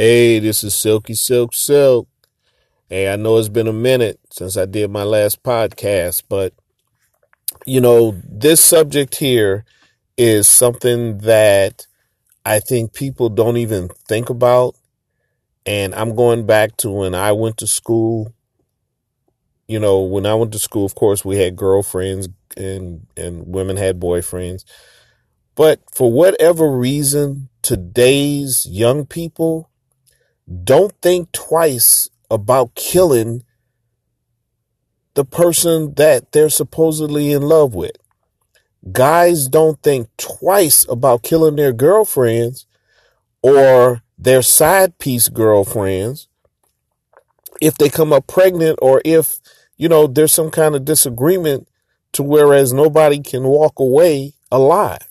Hey, this is Silky Silk Silk. Hey, I know it's been a minute since I did my last podcast, but you know, this subject here is something that I think people don't even think about. And I'm going back to when I went to school. You know, when I went to school, of course, we had girlfriends and, and women had boyfriends. But for whatever reason, today's young people don't think twice about killing the person that they're supposedly in love with. Guys don't think twice about killing their girlfriends or their side piece girlfriends if they come up pregnant or if, you know, there's some kind of disagreement to whereas nobody can walk away alive.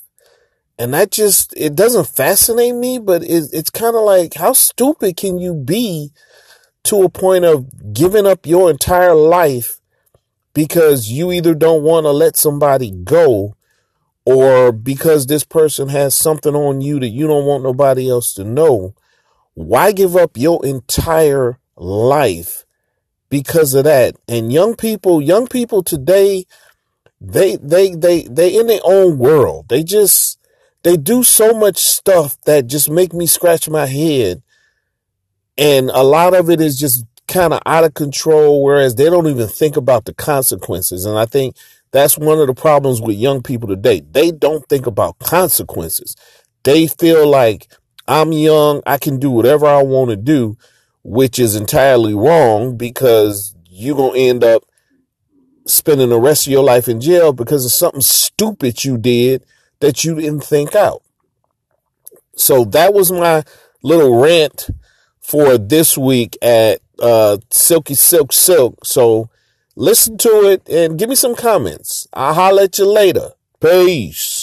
And that just, it doesn't fascinate me, but it, it's kind of like, how stupid can you be to a point of giving up your entire life because you either don't want to let somebody go or because this person has something on you that you don't want nobody else to know? Why give up your entire life because of that? And young people, young people today, they, they, they, they in their own world. They just, they do so much stuff that just make me scratch my head. And a lot of it is just kind of out of control, whereas they don't even think about the consequences. And I think that's one of the problems with young people today. They don't think about consequences. They feel like I'm young, I can do whatever I want to do, which is entirely wrong because you're going to end up spending the rest of your life in jail because of something stupid you did that you didn't think out. So that was my little rant for this week at uh, Silky Silk Silk. So listen to it and give me some comments. I'll holler at you later. Peace.